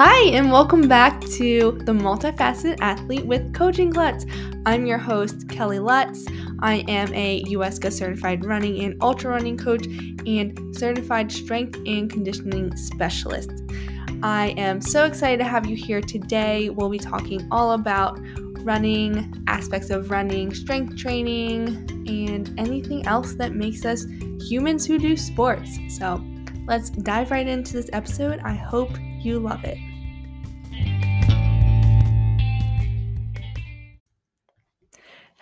Hi, and welcome back to the Multifaceted Athlete with Coaching Klutz. I'm your host, Kelly Lutz. I am a UESCA certified running and ultra running coach and certified strength and conditioning specialist. I am so excited to have you here today. We'll be talking all about running, aspects of running, strength training, and anything else that makes us humans who do sports. So let's dive right into this episode. I hope you love it.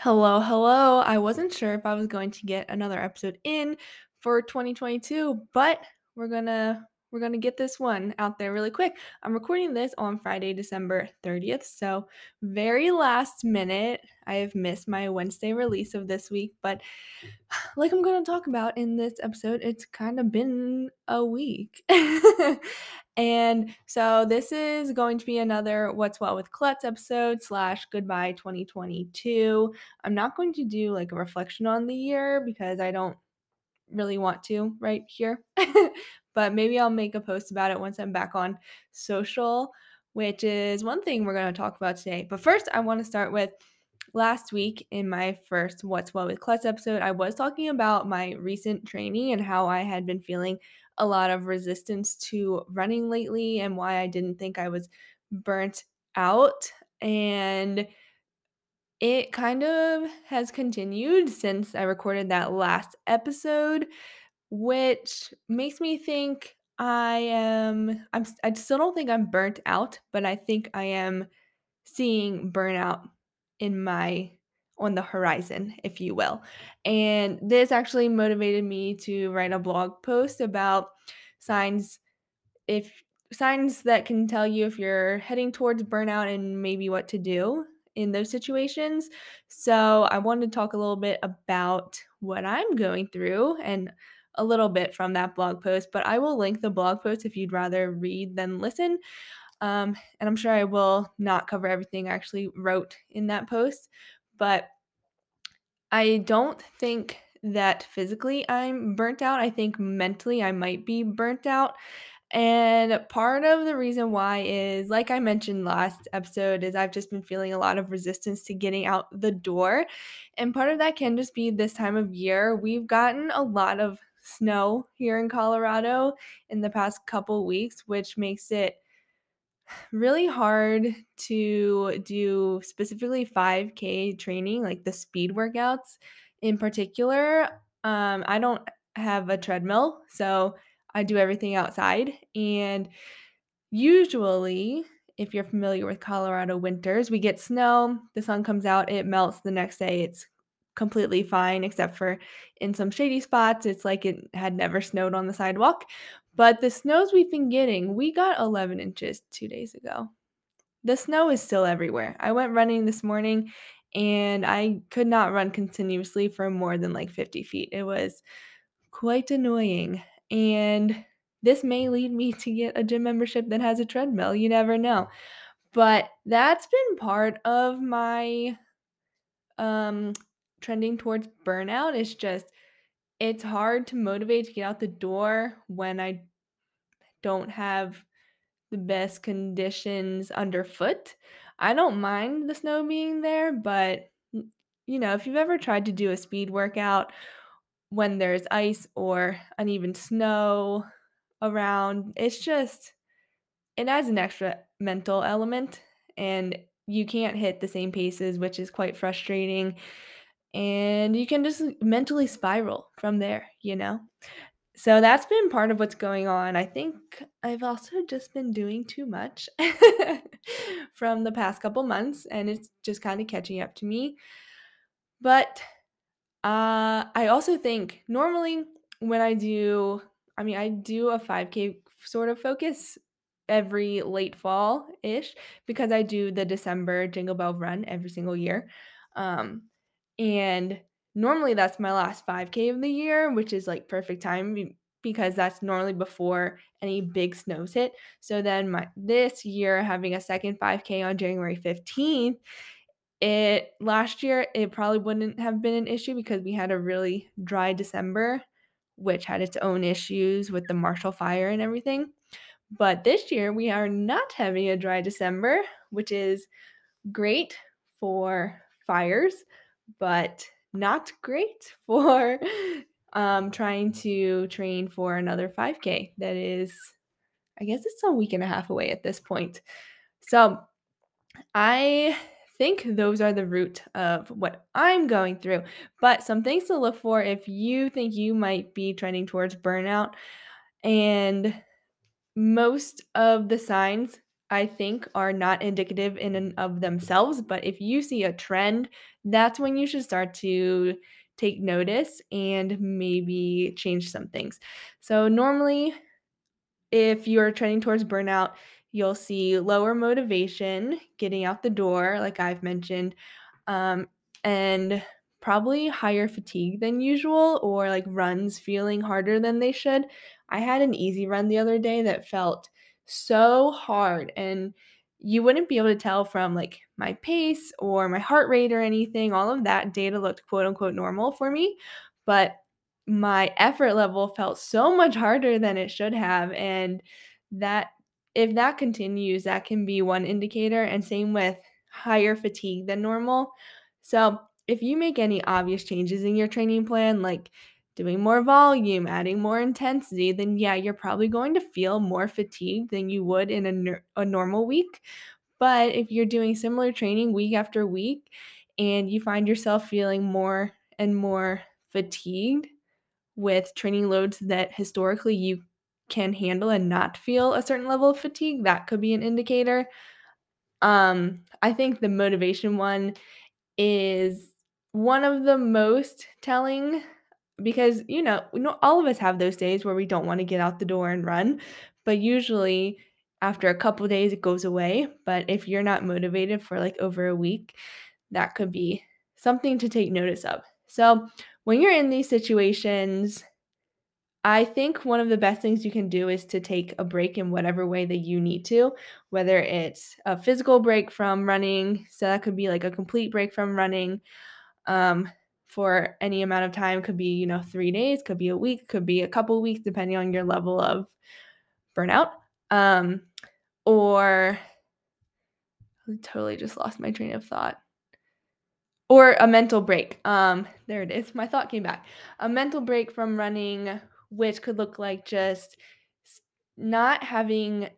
Hello, hello. I wasn't sure if I was going to get another episode in for 2022, but we're going to we're going to get this one out there really quick. I'm recording this on Friday, December 30th, so very last minute. I have missed my Wednesday release of this week, but like I'm going to talk about in this episode, it's kind of been a week. and so this is going to be another What's What with Klutz episode slash goodbye 2022. I'm not going to do like a reflection on the year because I don't really want to right here. but maybe I'll make a post about it once I'm back on social, which is one thing we're going to talk about today. But first, I want to start with last week in my first What's What with Klutz episode, I was talking about my recent training and how I had been feeling a lot of resistance to running lately and why I didn't think I was burnt out. And it kind of has continued since I recorded that last episode, which makes me think I am I'm I still don't think I'm burnt out, but I think I am seeing burnout in my on the horizon, if you will. And this actually motivated me to write a blog post about signs if signs that can tell you if you're heading towards burnout and maybe what to do in those situations. So, I wanted to talk a little bit about what I'm going through and a little bit from that blog post, but I will link the blog post if you'd rather read than listen. Um, and I'm sure I will not cover everything I actually wrote in that post, but I don't think that physically I'm burnt out. I think mentally I might be burnt out. And part of the reason why is, like I mentioned last episode, is I've just been feeling a lot of resistance to getting out the door. And part of that can just be this time of year. We've gotten a lot of snow here in Colorado in the past couple weeks, which makes it really hard to do specifically 5K training, like the speed workouts in particular. Um, I don't have a treadmill, so I do everything outside. And usually, if you're familiar with Colorado winters, we get snow, the sun comes out, it melts the next day. It's completely fine, except for in some shady spots, it's like it had never snowed on the sidewalk. But the snows we've been getting, we got 11 inches two days ago. The snow is still everywhere. I went running this morning and I could not run continuously for more than like 50 feet. It was quite annoying. And this may lead me to get a gym membership that has a treadmill. You never know. But that's been part of my um trending towards burnout. It's just it's hard to motivate to get out the door when I don't have the best conditions underfoot. I don't mind the snow being there, but you know, if you've ever tried to do a speed workout when there's ice or uneven snow around, it's just it adds an extra mental element and you can't hit the same paces, which is quite frustrating. And you can just mentally spiral from there, you know? So that's been part of what's going on. I think I've also just been doing too much from the past couple months, and it's just kind of catching up to me. But uh, I also think normally when I do, I mean, I do a 5K sort of focus every late fall ish because I do the December Jingle Bell run every single year. Um, and normally that's my last 5K of the year, which is like perfect time because that's normally before any big snows hit. So then my this year having a second 5K on January 15th, it last year it probably wouldn't have been an issue because we had a really dry December, which had its own issues with the Marshall fire and everything. But this year, we are not having a dry December, which is great for fires, but not great for um, trying to train for another 5K that is, I guess it's a week and a half away at this point. So I think those are the root of what I'm going through. But some things to look for if you think you might be trending towards burnout. And most of the signs I think are not indicative in and of themselves, but if you see a trend, that's when you should start to take notice and maybe change some things. So normally if you're trending towards burnout, you'll see lower motivation getting out the door, like I've mentioned, um, and probably higher fatigue than usual, or like runs feeling harder than they should. I had an easy run the other day that felt so hard, and you wouldn't be able to tell from like my pace or my heart rate or anything. All of that data looked quote unquote normal for me, but my effort level felt so much harder than it should have, and that if that continues, that can be one indicator, and same with higher fatigue than normal. So, if you make any obvious changes in your training plan, like doing more volume, adding more intensity, then yeah, you're probably going to feel more fatigued than you would in a, a normal week. But if you're doing similar training week after week and you find yourself feeling more and more fatigued, with training loads that historically you can handle and not feel a certain level of fatigue, that could be an indicator. Um, I think the motivation one is one of the most telling because you know, all of us have those days where we don't want to get out the door and run, but usually after a couple days it goes away. But if you're not motivated for like over a week, that could be something to take notice of. So, when you're in these situations, I think one of the best things you can do is to take a break in whatever way that you need to, whether it's a physical break from running, so that could be like a complete break from running um, for any amount of time, could be, you know, three days, could be a week, could be a couple weeks, depending on your level of burnout. Um, or I totally just lost my train of thought or a mental break. Um, there it is. My thought came back. A mental break from running, which could look like just not having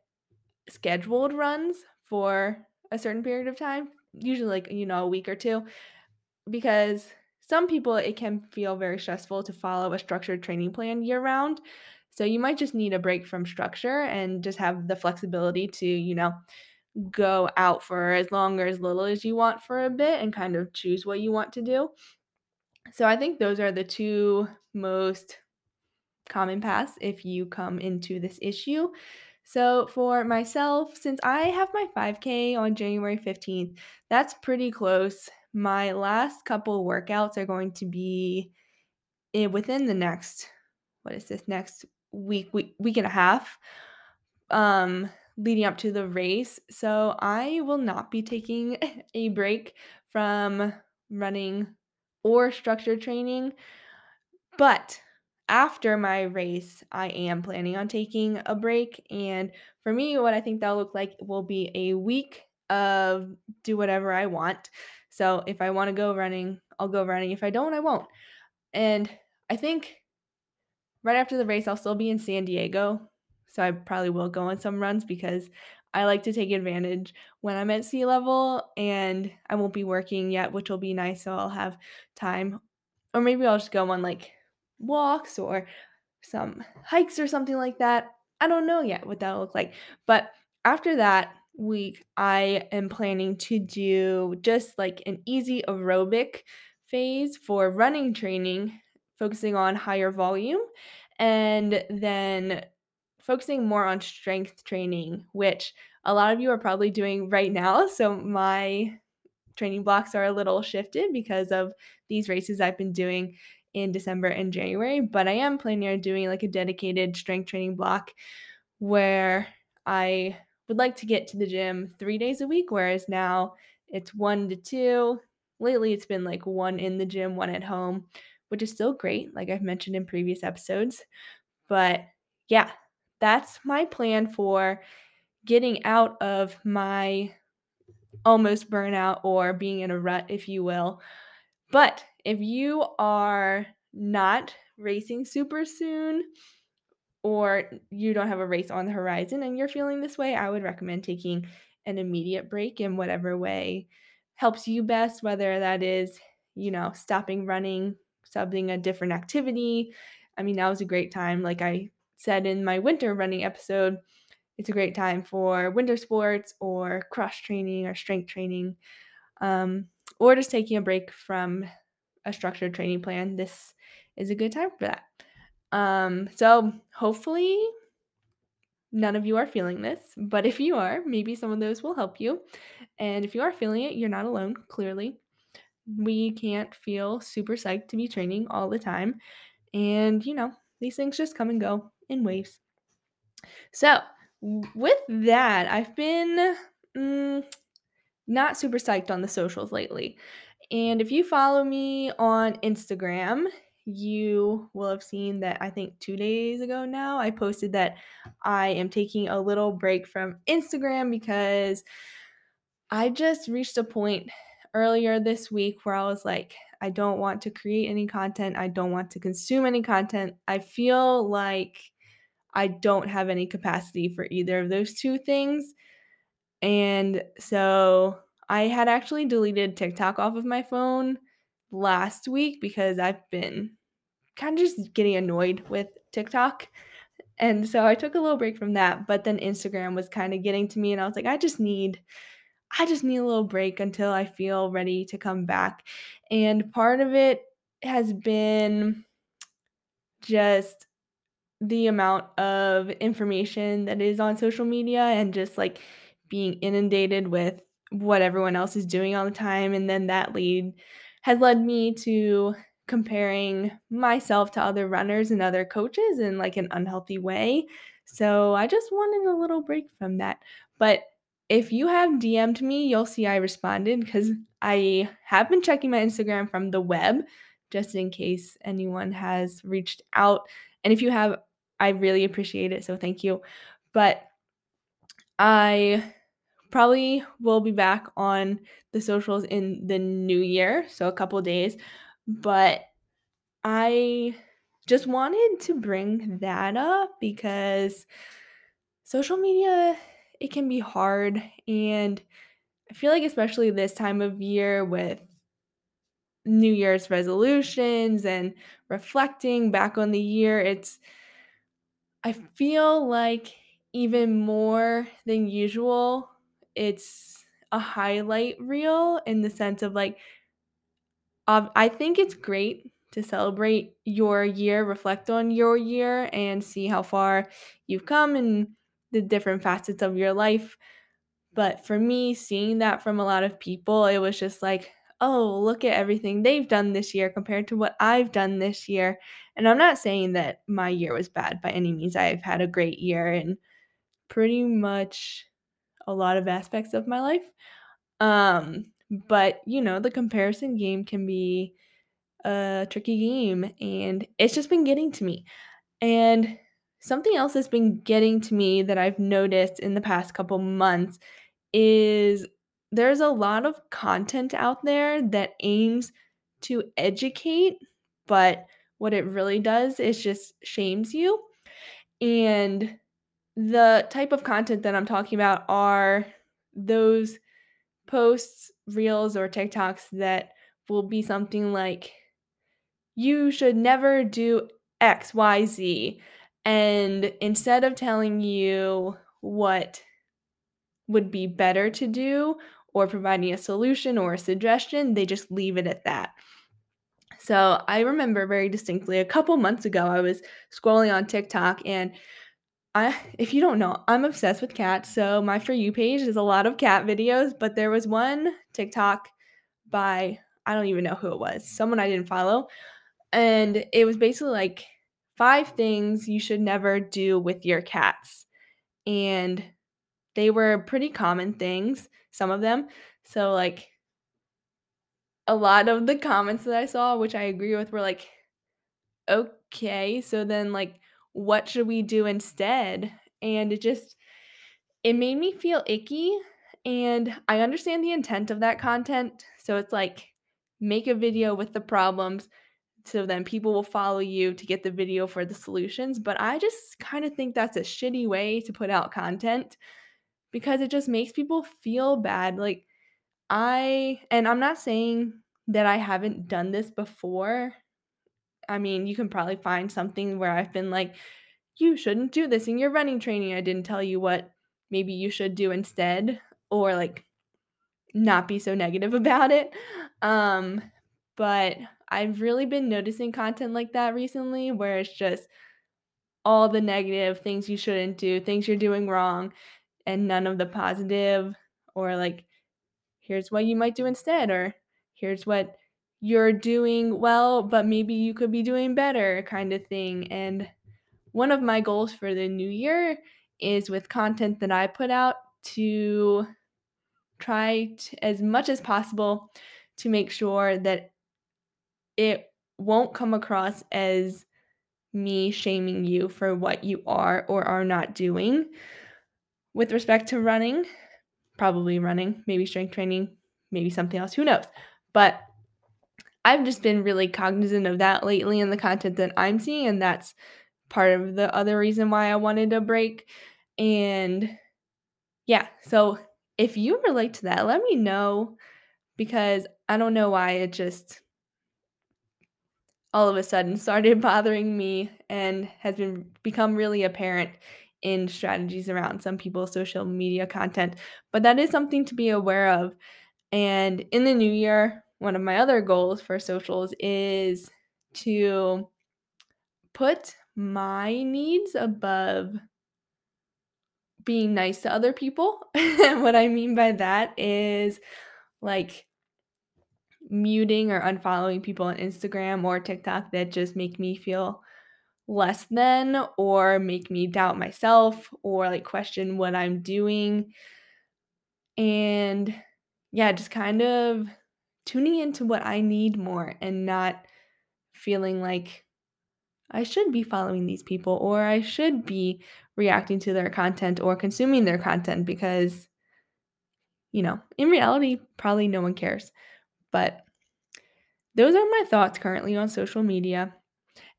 scheduled runs for a certain period of time, usually like, you know, a week or two, because some people it can feel very stressful to follow a structured training plan year round. So you might just need a break from structure and just have the flexibility to, you know, go out for as long or as little as you want for a bit and kind of choose what you want to do. So I think those are the two most common paths if you come into this issue. So for myself, since I have my 5K on January 15th, that's pretty close. My last couple workouts are going to be within the next, what is this, next week, week, week and a half. Um, leading up to the race. So I will not be taking a break from running or structured training. But after my race, I am planning on taking a break. And for me, what I think that'll look like will be a week of do whatever I want. So if I want to go running, I'll go running. If I don't, I won't. And I think right after the race, I'll still be in San Diego so I probably will go on some runs because I like to take advantage when I'm at sea level and I won't be working yet, which will be nice. So I'll have time. Or maybe I'll just go on like walks or some hikes or something like that. I don't know yet what that'll look like. But after that week, I am planning to do just like an easy aerobic phase for running training, focusing on higher volume. And then focusing more on strength training, which a lot of you are probably doing right now. So my training blocks are a little shifted because of these races I've been doing in December and January, but I am planning on doing like a dedicated strength training block where I would like to get to the gym 3 days a week whereas now it's 1 to 2. Lately it's been like one in the gym, one at home, which is still great like I've mentioned in previous episodes. But yeah, that's my plan for getting out of my almost burnout or being in a rut, if you will. But if you are not racing super soon, or you don't have a race on the horizon and you're feeling this way, I would recommend taking an immediate break in whatever way helps you best, whether that is, you know, stopping running, subbing a different activity. I mean, now is a great time. Like I said in my winter running episode, it's a great time for winter sports or cross training or strength training, um, or just taking a break from a structured training plan. This is a good time for that. Um, so hopefully none of you are feeling this, but if you are, maybe some of those will help you. And if you are feeling it, you're not alone, clearly. We can't feel super psyched to be training all the time. And, you know, these things just come and go in waves. So, with that, I've been mm, not super psyched on the socials lately. And if you follow me on Instagram, you will have seen that I think two days ago now, I posted that I am taking a little break from Instagram because I just reached a point earlier this week where I was like, I don't want to create any content. I don't want to consume any content. I feel like I don't have any capacity for either of those two things. And so I had actually deleted TikTok off of my phone last week because I've been kind of just getting annoyed with TikTok. And so I took a little break from that, but then Instagram was kind of getting to me and I was like I just need I just need a little break until I feel ready to come back. And part of it has been just the amount of information that is on social media and just like being inundated with what everyone else is doing all the time and then that lead has led me to comparing myself to other runners and other coaches in like an unhealthy way. So I just wanted a little break from that. But if you have DM'd me, you'll see I responded because I have been checking my Instagram from the web just in case anyone has reached out. And if you have, I really appreciate it. So thank you. But I probably will be back on the socials in the new year, so a couple days. But I just wanted to bring that up because social media it can be hard and I feel like especially this time of year with New Year's resolutions and reflecting back on the year, it's I feel like even more than usual, it's a highlight reel in the sense of like I think it's great to celebrate your year, reflect on your year, and see how far you've come in the different facets of your life. But for me, seeing that from a lot of people, it was just like, oh, look at everything they've done this year compared to what I've done this year. And I'm not saying that my year was bad by any means. I've had a great year in pretty much a lot of aspects of my life. Um, but you know, the comparison game can be a tricky game and it's just been getting to me. And something else that's been getting to me that I've noticed in the past couple months is there's a lot of content out there that aims to educate, but what it really does is just shames you. And the type of content that I'm talking about are those posts, reels, or TikToks that will be something like, you should never do XYZ. And instead of telling you what would be better to do or providing a solution or a suggestion, they just leave it at that. So I remember very distinctly a couple months ago, I was scrolling on TikTok and I if you don't know, I'm obsessed with cats. So my For You page is a lot of cat videos, but there was one TikTok by I don't even know who it was, someone I didn't follow. And it was basically like five things you should never do with your cats. And they were pretty common things, some of them. So, like, a lot of the comments that I saw, which I agree with, were like, okay. So then, like, what should we do instead? And it just it made me feel icky, and I understand the intent of that content. So it's like, make a video with the problems so then people will follow you to get the video for the solutions, but I just kinda think that's a shitty way to put out content because it just makes people feel bad, like, I and I'm not saying that I haven't done this before. I mean, you can probably find something where I've been like, "You shouldn't do this in your running training, I didn't tell you what maybe you should do instead," or, like, not be so negative about it, um, but I've really been noticing content like that recently where it's just all the negative things you shouldn't do, things you're doing wrong, and none of the positive or, like, here's what you might do instead, or here's what you're doing well, but maybe you could be doing better kinda thing, and one of my goals for the new year is with content that I put out to try to as much as possible to make sure that it won't come across as me shaming you for what you are or are not doing with respect to running, probably running, maybe strength training, maybe something else, who knows? But I've just been really cognizant of that lately in the content that I'm seeing, and that's part of the other reason why I wanted a break. And yeah, so if you relate to that, let me know because I don't know why it just all of a sudden started bothering me and has been become really apparent in strategies around some people's social media content. But that is something to be aware of. And in the new year, one of my other goals for socials is to put my needs above being nice to other people. And what I mean by that is like muting or unfollowing people on Instagram or TikTok that just make me feel less than or make me doubt myself or like question what I'm doing. And yeah, just kind of tuning into what I need more and not feeling like I should be following these people or I should be reacting to their content or consuming their content because, you know, in reality, probably no one cares. But those are my thoughts currently on social media.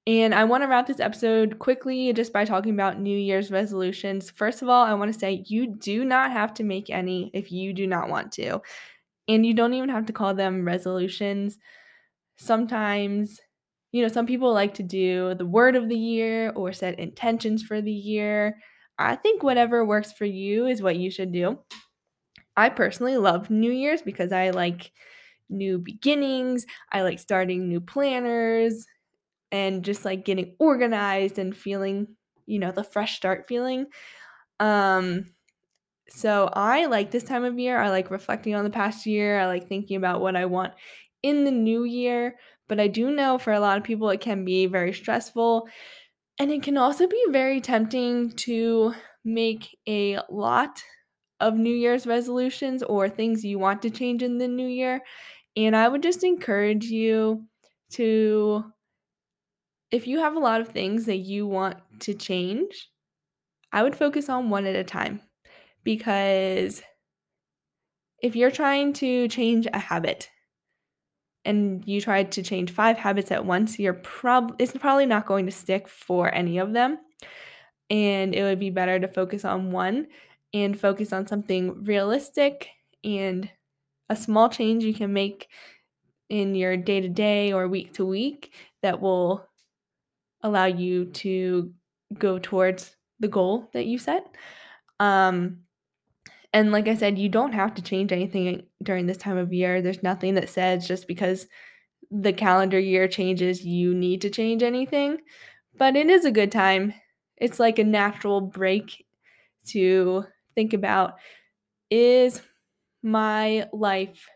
And I want to wrap this episode quickly just by talking about New Year's resolutions. First of all, I want to say you do not have to make any if you do not want to. And you don't even have to call them resolutions. Sometimes, you know, some people like to do the word of the year or set intentions for the year. I think whatever works for you is what you should do. I personally love New Year's because I like new beginnings. I like starting new planners and just like getting organized and feeling, you know, the fresh start feeling. Um so I like this time of year. I like reflecting on the past year. I like thinking about what I want in the new year, but I do know for a lot of people it can be very stressful and it can also be very tempting to make a lot of New Year's resolutions or things you want to change in the new year. And I would just encourage you to if you have a lot of things that you want to change, I would focus on one at a time because if you're trying to change a habit and you try to change 5 habits at once, you're prob it's probably not going to stick for any of them, and it would be better to focus on one and focus on something realistic and a small change you can make in your day to day or week to week that will allow you to go towards the goal that you set. Um, and like I said, you don't have to change anything during this time of year. There's nothing that says just because the calendar year changes, you need to change anything. But it is a good time. It's like a natural break to think about is my life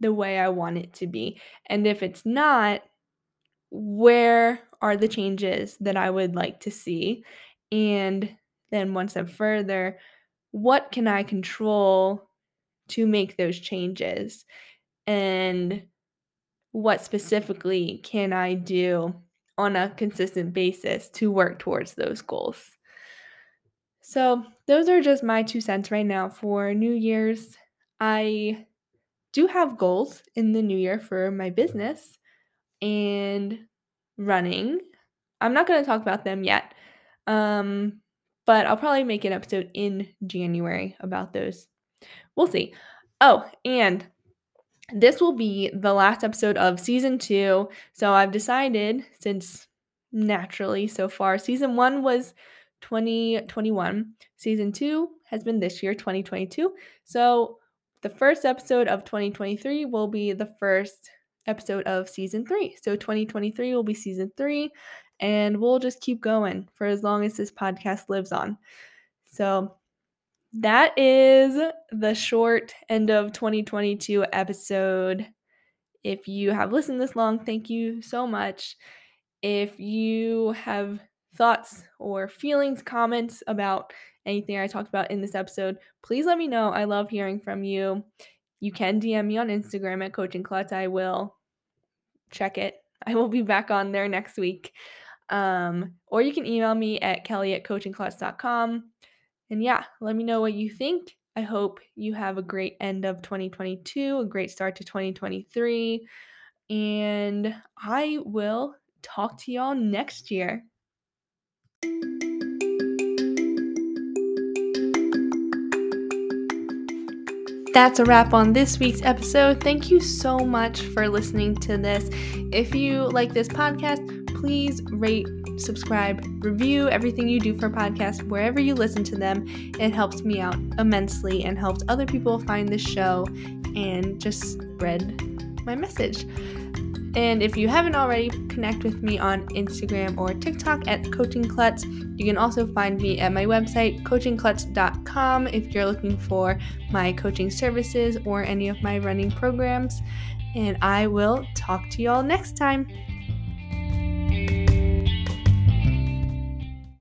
the way I want it to be? And if it's not, where are the changes that I would like to see? And then one step further, what can I control to make those changes? And what specifically can I do on a consistent basis to work towards those goals. So, those are just my two cents right now for New Year's. I do have goals in the new year for my business and running. I'm not going to talk about them yet. Um, but I'll probably make an episode in January about those. We'll see. Oh, and this will be the last episode of season two. So I've decided, since naturally so far, season one was 2021, season two has been this year, 2022. So the first episode of 2023 will be the first episode of season three. So 2023 will be season three, and we'll just keep going for as long as this podcast lives on. So that is the short end of 2022 episode. If you have listened this long, thank you so much. If you have thoughts or feelings, comments about anything I talked about in this episode, please let me know. I love hearing from you. You can DM me on Instagram at Coaching Klutz. I will check it. I will be back on there next week. Um, or you can email me at kelly at coachingklutz.com. And yeah, let me know what you think. I hope you have a great end of 2022, a great start to 2023. And I will talk to y'all next year. That's a wrap on this week's episode. Thank you so much for listening to this. If you like this podcast, please rate, subscribe, review everything you do for podcasts wherever you listen to them. It helps me out immensely and helps other people find this show and just spread my message. And if you haven't already, connect with me on Instagram or TikTok at Coaching Klutz. You can also find me at my website, coachingklutz.com, if you're looking for my coaching services or any of my running programs. And I will talk to y'all next time.